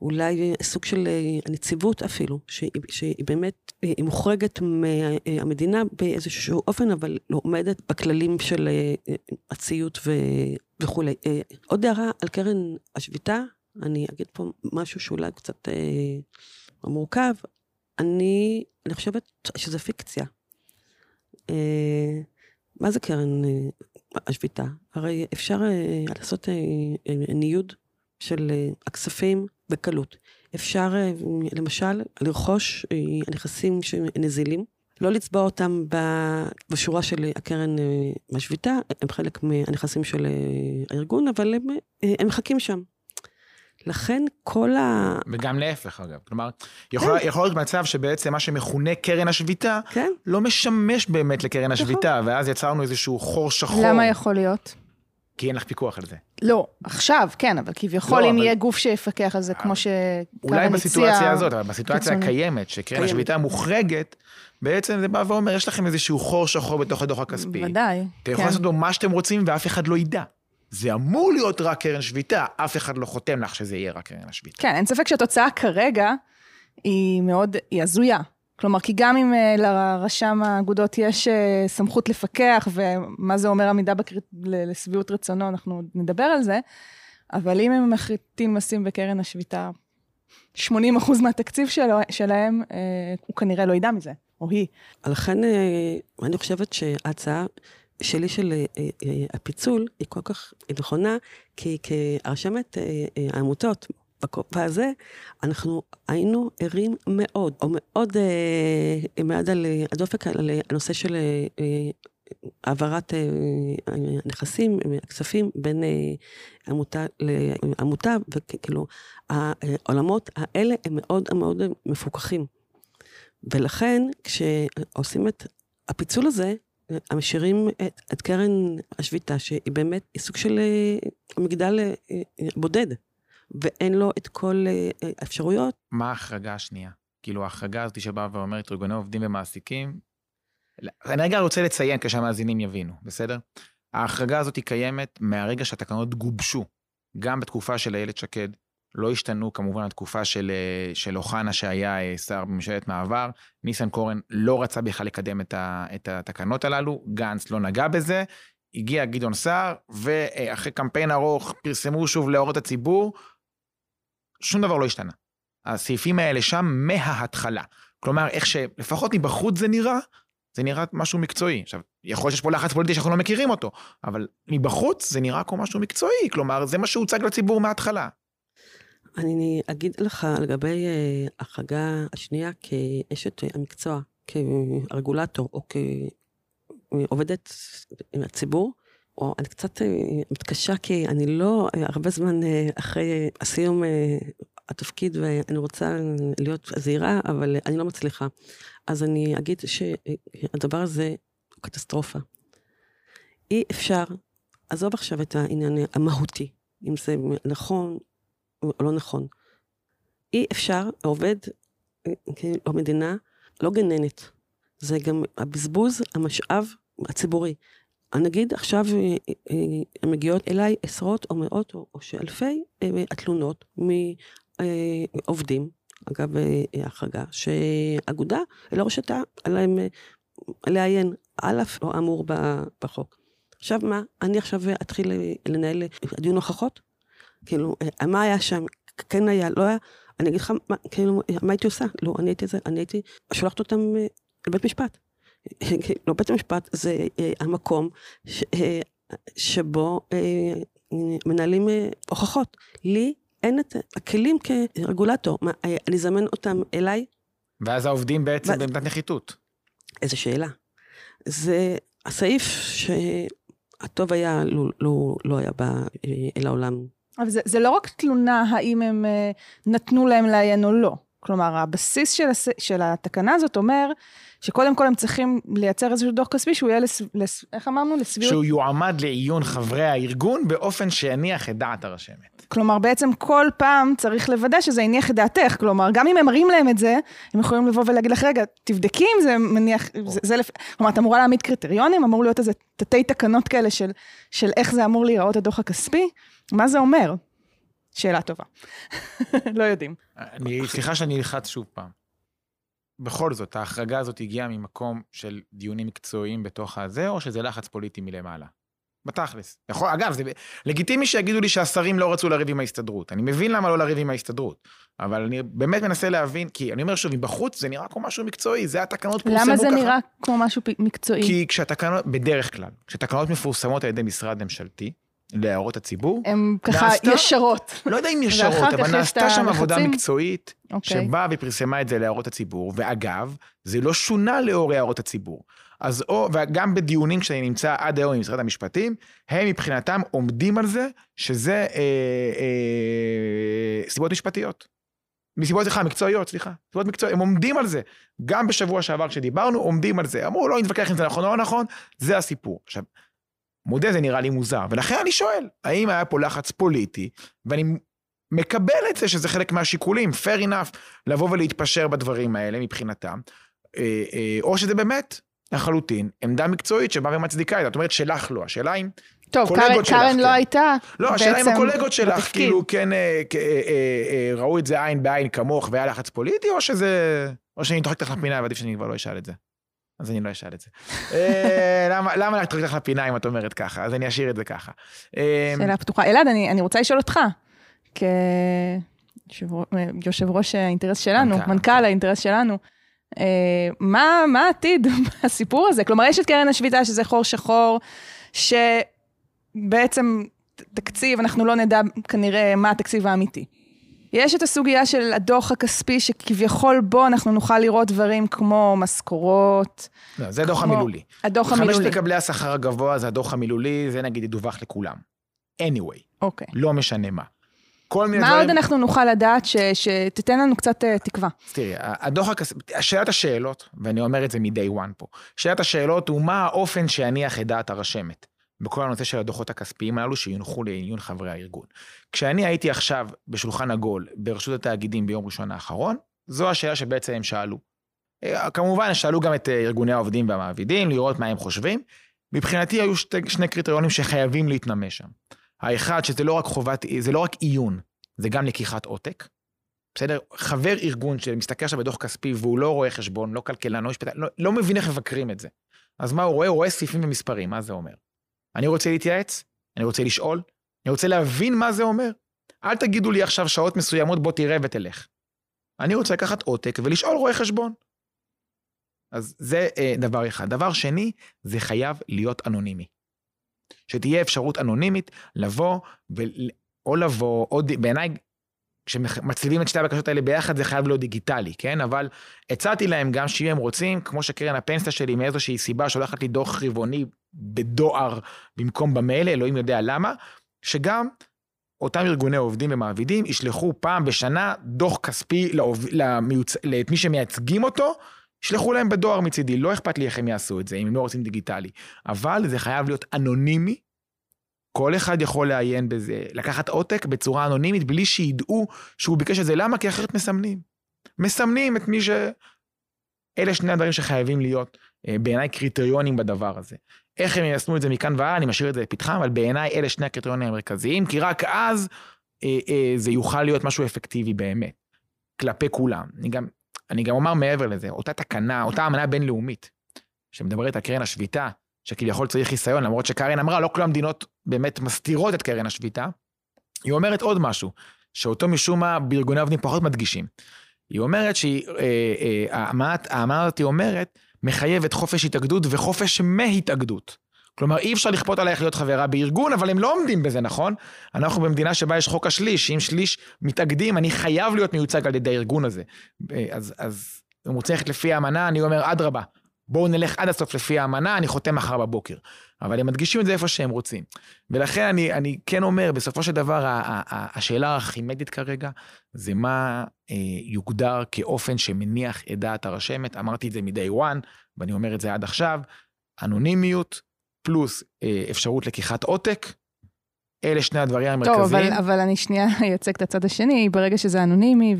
אולי סוג של אה, הנציבות אפילו, שהיא, שהיא באמת, אה, היא מוחרגת מהמדינה באיזשהו אופן, אבל לא עומדת בכללים של אה, הציות ו, וכולי. עוד הערה על קרן השביתה, אני אגיד פה משהו שאולי קצת אה, מורכב. אני, אני חושבת שזה פיקציה. אה, מה זה קרן אה, השביתה? הרי אפשר אה, לעשות אה, ניוד של הכספים בקלות. אפשר אה, למשל לרכוש אה, נכסים שנזילים, לא לצבוע אותם בשורה של הקרן השביתה, אה, הם חלק מהנכסים של הארגון, אבל הם, הם מחכים שם. לכן כל ה... וגם להפך אגב, כלומר, יכול, כן. יכול להיות מצב שבעצם מה שמכונה קרן השביתה, כן. לא משמש באמת לקרן השביתה, ואז יצרנו איזשהו חור שחור. למה יכול להיות? כי אין לך פיקוח על זה. לא, עכשיו כן, אבל כביכול לא, אם אבל... יהיה גוף שיפקח על זה, כמו שקרן הציע... אולי בסיטואציה הזאת, אבל בסיטואציה הקיימת, שקרן השביתה מוחרגת, בעצם זה בא ואומר, יש לכם איזשהו חור שחור בתוך הדוח הכספי. ודאי, אתם יכולים לעשות בו מה שאתם רוצים ואף אחד לא ידע. זה אמור להיות רק קרן שביתה, אף אחד לא חותם לך שזה יהיה רק קרן השביתה. כן, אין ספק שהתוצאה כרגע היא מאוד, היא הזויה. כלומר, כי גם אם uh, לרשם האגודות יש uh, סמכות לפקח, ומה זה אומר עמידה בקריט... לשביעות רצונו, אנחנו נדבר על זה, אבל אם הם מחליטים לשים בקרן השביתה 80% מהתקציב שלו, שלהם, uh, הוא כנראה לא ידע מזה, או היא. לכן אני חושבת שההצעה שלי של הפיצול היא כל כך נכונה, כי כרשמת העמותות, בכובע הזה, אנחנו היינו ערים מאוד, או מאוד אה, היד על הדופק, על הנושא של אה, אה, העברת נכסים, כספים בין עמותה לעמותה, וכאילו, העולמות האלה הם מאוד מאוד מפוקחים. ולכן, כשעושים את הפיצול הזה, משאירים את, את קרן השביתה, שהיא באמת סוג של מגדל בודד. ואין לו את כל אה, האפשרויות. מה ההחרגה השנייה? כאילו ההחרגה הזאת שבאה ואומרת ארגוני עובדים ומעסיקים, אני רגע רוצה לציין כשהמאזינים יבינו, בסדר? ההחרגה הזאת היא קיימת מהרגע שהתקנות גובשו, גם בתקופה של איילת שקד, לא השתנו כמובן התקופה של, אה, של אוחנה שהיה אה, שר בממשלת מעבר, ניסנקורן לא רצה בכלל לקדם את, ה, את התקנות הללו, גנץ לא נגע בזה, הגיע גדעון סער, ואחרי קמפיין ארוך פרסמו שוב להוראות הציבור, שום דבר לא השתנה. הסעיפים האלה שם מההתחלה. כלומר, איך שלפחות מבחוץ זה נראה, זה נראה משהו מקצועי. עכשיו, יכול להיות שיש פה לחץ פוליטי שאנחנו לא מכירים אותו, אבל מבחוץ זה נראה כמו משהו מקצועי, כלומר, זה מה שהוצג לציבור מההתחלה. אני אגיד לך לגבי uh, החרגה השנייה כאשת המקצוע, כרגולטור או כעובדת הציבור, או אני קצת אה, מתקשה כי אני לא אה, הרבה זמן אה, אחרי הסיום התפקיד ואני רוצה להיות זהירה, אבל אני לא מצליחה. אז אני אגיד שהדבר הזה הוא קטסטרופה. אי אפשר, עזוב עכשיו את העניין המהותי, אם זה נכון או לא נכון. אי אפשר, עובד במדינה, לא גננת. זה גם הבזבוז המשאב הציבורי. נגיד עכשיו אה, אה, מגיעות אליי עשרות או מאות או, שאלפי אה, התלונות מעובדים, אגב החרגה, שאגודה לא רשתה עליהם לעיין, על אף לא אמור בחוק. עכשיו מה, אני עכשיו אתחיל לנהל דיון הוכחות? כאילו, מה היה שם, כן היה, לא היה? אני אגיד לך, מה, כאילו, מה הייתי עושה? לא, אני הייתי, אני הייתי שולחת אותם לבית משפט. לא, בית המשפט זה אה, המקום ש, אה, שבו מנהלים הוכחות. לי אין את הכלים כרגולטור. מה, אני אזמן אותם אליי? ואז העובדים בעצם ו... בעמדת נחיתות. איזה שאלה. זה הסעיף שהטוב היה, לא, לא, לא היה בא אל העולם אבל זה, זה לא רק תלונה האם הם נתנו להם לעיין או לא. כלומר, הבסיס של, הס... של התקנה הזאת אומר שקודם כל הם צריכים לייצר איזשהו דוח כספי שהוא יהיה, לס... לס... איך אמרנו? לסבירות... שהוא יועמד לעיון חברי הארגון באופן שיניח את דעת הרשמת. כלומר, בעצם כל פעם צריך לוודא שזה יניח את דעתך. כלומר, גם אם הם מראים להם את זה, הם יכולים לבוא ולהגיד לך, רגע, תבדקי אם זה מניח... זה, זה לפ... כלומר, את אמורה להעמיד קריטריונים, אמור להיות איזה תתי תקנות כאלה של, של איך זה אמור להיראות הדוח הכספי. מה זה אומר? שאלה טובה. לא יודעים. אני, סליחה שאני אלחץ שוב פעם. בכל זאת, ההחרגה הזאת הגיעה ממקום של דיונים מקצועיים בתוך הזה, או שזה לחץ פוליטי מלמעלה? בתכלס. יכול, אגב, זה לגיטימי שיגידו לי שהשרים לא רצו לריב עם ההסתדרות. אני מבין למה לא לריב עם ההסתדרות. אבל אני באמת מנסה להבין, כי אני אומר שוב, מבחוץ זה נראה כמו משהו מקצועי, זה התקנות פורסמו ככה. למה זה נראה כמו משהו מקצועי? כי כשהתקנות, בדרך כלל, כשתקנות מפורסמות על ידי משרד ממשלתי, להערות הציבור. הן ככה נעשתה, ישרות. לא יודע אם ישרות, אבל נעשתה שם עבודה מקצועית, okay. אוקיי. שבאה ופרסמה את זה להערות הציבור, ואגב, זה לא שונה לאור הערות הציבור. אז או, וגם בדיונים כשאני נמצא עד היום עם משרד המשפטים, הם מבחינתם עומדים על זה שזה אה, אה, סיבות משפטיות. מסיבות, סליחה, מקצועיות, סליחה, סיבות מקצועיות, הם עומדים על זה. גם בשבוע שעבר כשדיברנו, עומדים על זה. אמרו, לא נתווכח אם זה נכון או לא נכון, זה הסיפור. עכשיו, מודה, זה נראה לי מוזר. ולכן אני שואל, האם היה פה לחץ פוליטי, ואני מקבל את זה שזה חלק מהשיקולים, fair enough, לבוא ולהתפשר בדברים האלה מבחינתם, אה, אה, או שזה באמת, לחלוטין, עמדה מקצועית שבאה ומצדיקה את זה. זאת אומרת, שלך לא. השאלה אם... טוב, קרן, קרן לא כן. הייתה לא, השאלה אם הקולגות שלך, בתפקיד. כאילו, כן, אה, אה, אה, ראו את זה עין בעין כמוך והיה לחץ פוליטי, או שזה... או שאני דוחק אותך לפינה ועדיף שאני כבר לא אשאל את זה. אז אני לא אשאל את זה. אה, (laughs) למה, לקחת לך לפינה אם את אומרת ככה? אז אני אשאיר את זה ככה. אה, שאלה פתוחה. אלעד, אני, רוצה לשאול אותך, כיושב ראש האינטרס שלנו, מנכ"ל, מנכ"ל האינטרס שלנו, אה, מה, העתיד (laughs) בסיפור הזה? כלומר, יש את קרן השביתה, שזה חור שחור, שבעצם תקציב, אנחנו לא נדע כנראה מה התקציב האמיתי. יש את הסוגיה של הדוח הכספי, שכביכול בו אנחנו נוכל לראות דברים כמו משכורות. לא, זה הדוח המילולי. הדוח המילולי. חמשת מקבלי השכר הגבוה זה הדוח המילולי, זה נגיד ידווח לכולם. anyway. אוקיי. לא משנה מה. כל מיני מה דברים... מה עוד אנחנו נוכל לדעת ש... שתיתן לנו קצת uh, תקווה? תראי, הדוח הכספי, שאלת השאלות, ואני אומר את זה מ-day one פה, שאלת השאלות הוא מה האופן שיניח את דעת הרשמת. בכל הנושא של הדוחות הכספיים הללו שיונחו לעיון חברי הארגון. כשאני הייתי עכשיו בשולחן עגול ברשות התאגידים ביום ראשון האחרון, זו השאלה שבעצם הם שאלו. אה, כמובן, שאלו גם את אה, ארגוני העובדים והמעבידים, לראות מה הם חושבים. מבחינתי היו שתי, שני קריטריונים שחייבים להתנמש שם. האחד, שזה לא רק חובת, זה לא רק עיון, זה גם לקיחת עותק. בסדר? חבר ארגון שמסתכל עכשיו בדוח כספי והוא לא רואה חשבון, לא כלכלן, לא משפטן, לא, לא מבין איך מבקרים את זה. אז מה הוא רואה? הוא רואה סעיפים ומספרים, מה זה אומר? אני רוצה להתייעץ, אני רוצה לשאול, אני רוצה להבין מה זה אומר. אל תגידו לי עכשיו שעות מסוימות, בוא תראה ותלך. אני רוצה לקחת עותק ולשאול רואה חשבון. אז זה אה, דבר אחד. דבר שני, זה חייב להיות אנונימי. שתהיה אפשרות אנונימית לבוא, ו... או לבוא, או בעיניי כשמצליבים את שתי הבקשות האלה ביחד זה חייב להיות דיגיטלי, כן? אבל הצעתי להם גם שאם הם רוצים, כמו שקרן הפנסיה שלי מאיזושהי סיבה שולחת לי דוח רבעוני בדואר במקום במייל, אלוהים יודע למה, שגם אותם ארגוני עובדים ומעבידים ישלחו פעם בשנה דוח כספי לעוב... למיוצ... למי שמייצגים אותו, ישלחו להם בדואר מצידי, לא אכפת לי איך הם יעשו את זה, אם הם לא רוצים דיגיטלי. אבל זה חייב להיות אנונימי, כל אחד יכול לעיין בזה, לקחת עותק בצורה אנונימית בלי שידעו שהוא ביקש את זה. למה? כי אחרת מסמנים. מסמנים את מי ש... אלה שני הדברים שחייבים להיות אה, בעיניי קריטריונים בדבר הזה. איך הם יישמו את זה מכאן והלאה, אני משאיר את זה לפתחם, אבל בעיניי אלה שני הקריטריונים המרכזיים, כי רק אז אה, אה, זה יוכל להיות משהו אפקטיבי באמת, כלפי כולם. אני גם, אני גם אומר מעבר לזה, אותה תקנה, אותה אמנה בינלאומית, שמדברת על קרן השביתה, שכביכול צריך חיסיון, למרות שקרן אמרה, לא כל המדינות באמת מסתירות את קרן השביתה. היא אומרת עוד משהו, שאותו משום מה בארגוני עובדים פחות מדגישים. היא אומרת שהאמנה הזאת אומרת, מחייבת חופש התאגדות וחופש מהתאגדות. כלומר, אי אפשר לכפות עלייך להיות חברה בארגון, אבל הם לא עומדים בזה, נכון? אנחנו במדינה שבה יש חוק השליש, אם שליש מתאגדים, אני חייב להיות מיוצג על ידי הארגון הזה. אז, אז אם הוא צריך לפי האמנה, אני אומר, אדרבה, בואו נלך עד הסוף לפי האמנה, אני חותם מחר בבוקר. אבל הם מדגישים את זה איפה שהם רוצים. ולכן אני, אני כן אומר, בסופו של דבר, ה, ה, ה, השאלה הארכימדית כרגע, זה מה אה, יוגדר כאופן שמניח את דעת הרשמת. אמרתי את זה מ-day one, ואני אומר את זה עד עכשיו, אנונימיות, פלוס אה, אפשרות לקיחת עותק, אלה שני הדברים המרכזיים. טוב, אבל, אבל אני שנייה (laughs) אייצג את הצד השני, ברגע שזה אנונימי,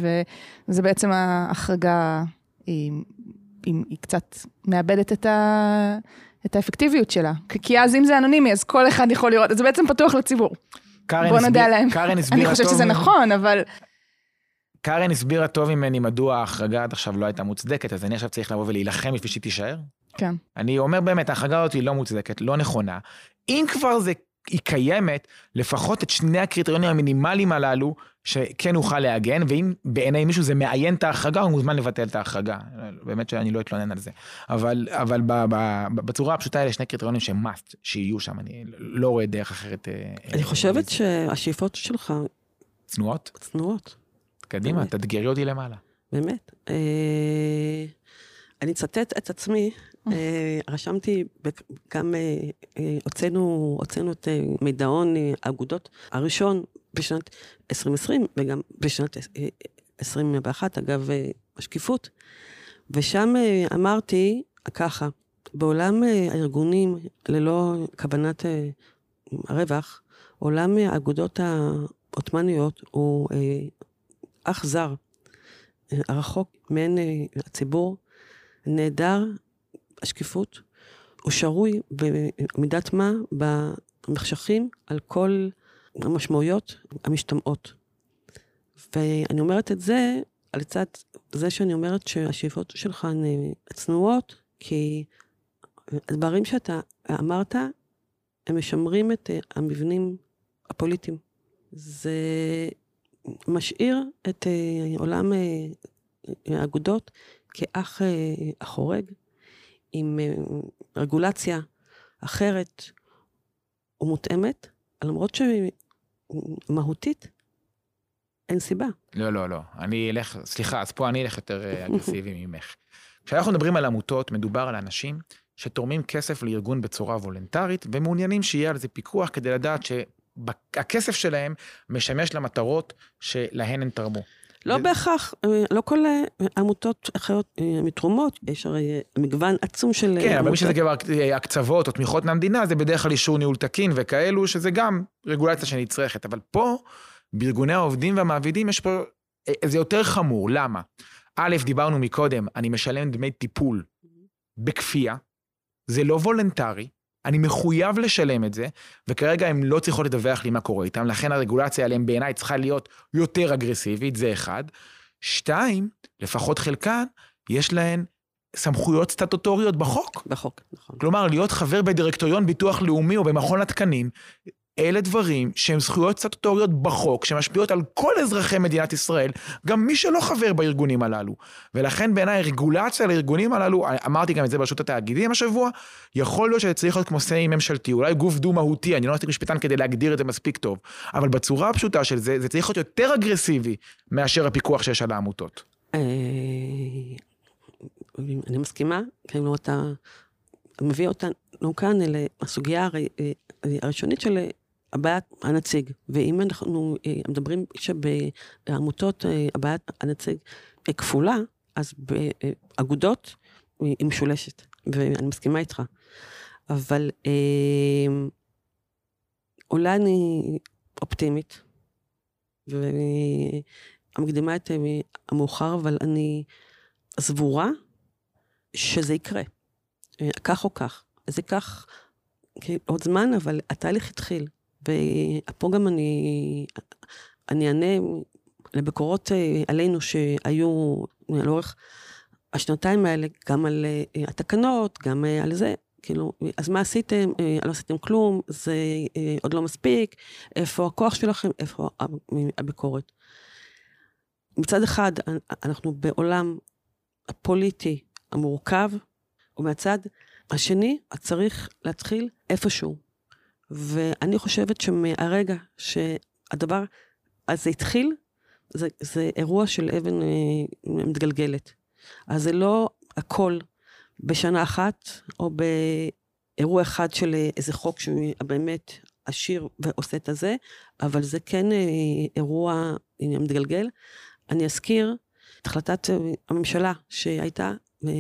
וזה בעצם ההחרגה, היא, היא, היא קצת מאבדת את, ה, את האפקטיביות שלה. כי אז אם זה אנונימי, אז כל אחד יכול לראות, זה בעצם פתוח לציבור. בוא נדע להם. קארן הסבירה טוב. אני חושבת שזה נכון, אבל... קארן הסבירה טוב ממני מדוע ההחרגה עד עכשיו לא הייתה מוצדקת, אז אני עכשיו צריך לבוא ולהילחם בשביל שהיא תישאר? כן. אני אומר באמת, ההחרגה הזאת היא לא מוצדקת, לא נכונה. אם כבר זה, היא קיימת, לפחות את שני הקריטריונים המינימליים הללו, שכן נוכל להגן, ואם בעיני מישהו זה מאיין את ההחרגה, הוא מוזמן לבטל את ההחרגה. באמת שאני לא אתלונן על זה. אבל, אבל ב, ב, ב, בצורה הפשוטה האלה, שני קריטריונים שהם must, שיהיו שם, אני לא רואה דרך אחרת. אה, אני חושבת שהשאיפות שלך... צנועות? צנועות. קדימה, תאתגרי אותי למעלה. באמת. אה, אני אצטט את עצמי, אה, רשמתי, גם אה, הוצאנו את מידעון האגודות הראשון בשנת 2020 וגם בשנת 2021, אגב, השקיפות, ושם אמרתי ככה, בעולם הארגונים ללא כוונת הרווח, עולם האגודות העות'מאניות הוא אח זר, הרחוק מעין הציבור, נעדר השקיפות, הוא שרוי במידת מה במחשכים על כל המשמעויות המשתמעות. ואני אומרת את זה על צד זה שאני אומרת שהשאיפות שלך הן צנועות, כי הדברים שאתה אמרת, הם משמרים את המבנים הפוליטיים. זה משאיר את עולם האגודות כאח החורג, עם רגולציה אחרת ומותאמת, למרות שמהותית אין סיבה. לא, לא, לא. אני אלך, סליחה, אז פה אני אלך יותר אגרסיבי ממך. כשאנחנו מדברים על עמותות, מדובר על אנשים שתורמים כסף לארגון בצורה וולונטרית, ומעוניינים שיהיה על זה פיקוח כדי לדעת שהכסף שלהם משמש למטרות שלהן הן תרמו. לא ו... בהכרח, אה, לא כל אה, עמותות אחרות אה, מתרומות, יש הרי מגוון עצום של כן, עמותות. אבל מי שזה כבר הקצבות או תמיכות מהמדינה, זה בדרך כלל אישור ניהול תקין וכאלו, שזה גם רגולציה שנצרכת. אבל פה, בארגוני העובדים והמעבידים, יש פה, זה יותר חמור, למה? א', דיברנו מקודם, אני משלם דמי טיפול בכפייה, זה לא וולנטרי, אני מחויב לשלם את זה, וכרגע הן לא צריכות לדווח לי מה קורה איתן, לכן הרגולציה עליהן בעיניי צריכה להיות יותר אגרסיבית, זה אחד. שתיים, לפחות חלקן, יש להן סמכויות סטטוטוריות בחוק. בחוק, נכון. כלומר, להיות חבר בדירקטוריון ביטוח לאומי או במכון התקנים, אלה דברים שהם זכויות סטטוטוריות בחוק, שמשפיעות על כל אזרחי מדינת ישראל, גם מי שלא חבר בארגונים הללו. ולכן בעיניי רגולציה לארגונים הללו, אמרתי גם את זה ברשות התאגידים השבוע, יכול להיות שזה צריך להיות כמו סיי ממשלתי, אולי גוף דו-מהותי, אני לא מספיק משפטן כדי להגדיר את זה מספיק טוב, אבל בצורה הפשוטה של זה, זה צריך להיות יותר אגרסיבי מאשר הפיקוח שיש על העמותות. אה, אני מסכימה, כאילו אתה מביא אותנו כאן לסוגיה אה, הראשונית של הבעיית הנציג. ואם אנחנו אה, מדברים שבעמותות אה, הבעיית הנציג היא כפולה, אז באגודות היא משולשת, ואני מסכימה איתך. אבל אה, אולי אני אופטימית, ואני מקדימה את המאוחר, אבל אני סבורה שזה יקרה, כך או כך. זה ייקח עוד זמן, אבל התהליך התחיל. ופה גם אני, אני אענה לביקורות אה, עלינו שהיו לאורך השנתיים האלה, גם על אה, התקנות, גם אה, על זה. כאילו, אז מה עשיתם? לא עשיתם כלום, זה עוד לא מספיק, איפה הכוח שלכם, איפה הביקורת. מצד אחד, אנחנו בעולם הפוליטי המורכב, ומהצד השני, צריך להתחיל איפשהו. ואני חושבת שמהרגע שהדבר הזה התחיל, זה, זה אירוע של אבן אה, מתגלגלת. אז זה לא הכל בשנה אחת, או באירוע אחד של איזה חוק שהוא באמת עשיר ועושה את הזה, אבל זה כן אה, אירוע מתגלגל. אני אזכיר את החלטת הממשלה שהייתה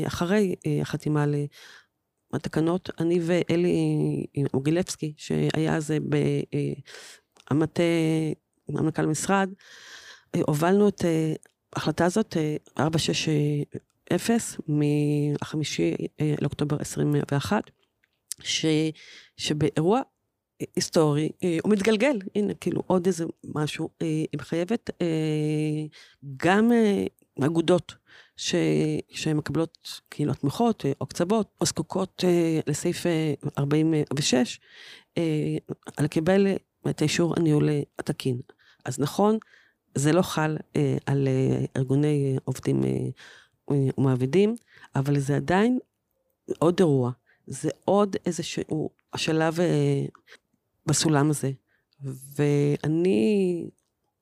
אחרי אה, החתימה על התקנות, אני ואלי מוגילבסקי, שהיה אז במטה, המנכ"ל המשרד, הובלנו את ההחלטה הזאת, 460, מהחמישי לאוקטובר 21, ש, שבאירוע היסטורי, הוא מתגלגל, הנה, כאילו, עוד איזה משהו, היא מחייבת גם אגודות ש... שמקבלות כאילו תמיכות או קצוות, או זקוקות לסעיף 46, לקבל את האישור הניהול התקין. אז נכון, זה לא חל אה, על אה, ארגוני עובדים אה, ומעבידים, אבל זה עדיין עוד אירוע. זה עוד איזשהו השלב אה, בסולם הזה. ואני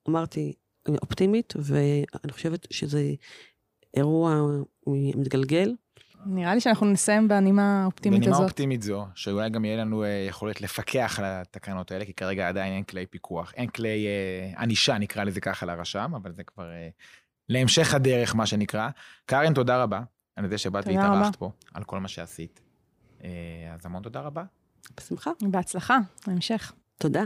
אמרתי, אופטימית, ואני חושבת שזה אירוע מתגלגל. נראה לי שאנחנו נסיים בנימה האופטימית בנימה הזאת. בנימה אופטימית זו, שאולי גם יהיה לנו אה, יכולת לפקח על התקנות האלה, כי כרגע עדיין אין כלי פיקוח, אין כלי אה, ענישה, נקרא לזה ככה, לרשם, אבל זה כבר אה, להמשך הדרך, מה שנקרא. קארן, תודה רבה על זה שבאת והתארחת פה, על כל מה שעשית. אז המון תודה רבה. בשמחה. בהצלחה, בהמשך. תודה.